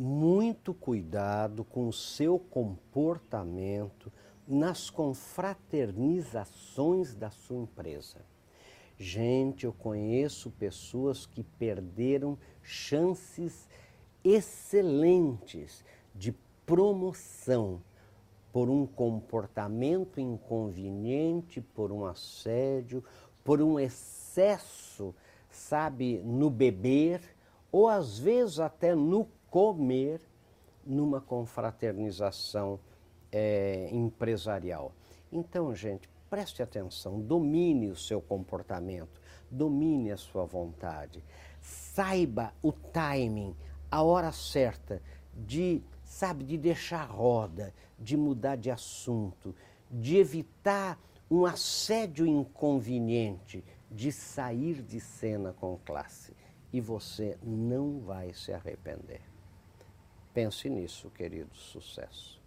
muito cuidado com o seu comportamento nas confraternizações da sua empresa. Gente, eu conheço pessoas que perderam chances excelentes de promoção por um comportamento inconveniente, por um assédio, por um excesso, sabe, no beber ou às vezes até no comer numa confraternização é, empresarial. Então, gente, preste atenção, domine o seu comportamento, domine a sua vontade, saiba o timing, a hora certa de, sabe, de deixar roda, de mudar de assunto, de evitar um assédio inconveniente, de sair de cena com classe. E você não vai se arrepender. Pense nisso, querido sucesso.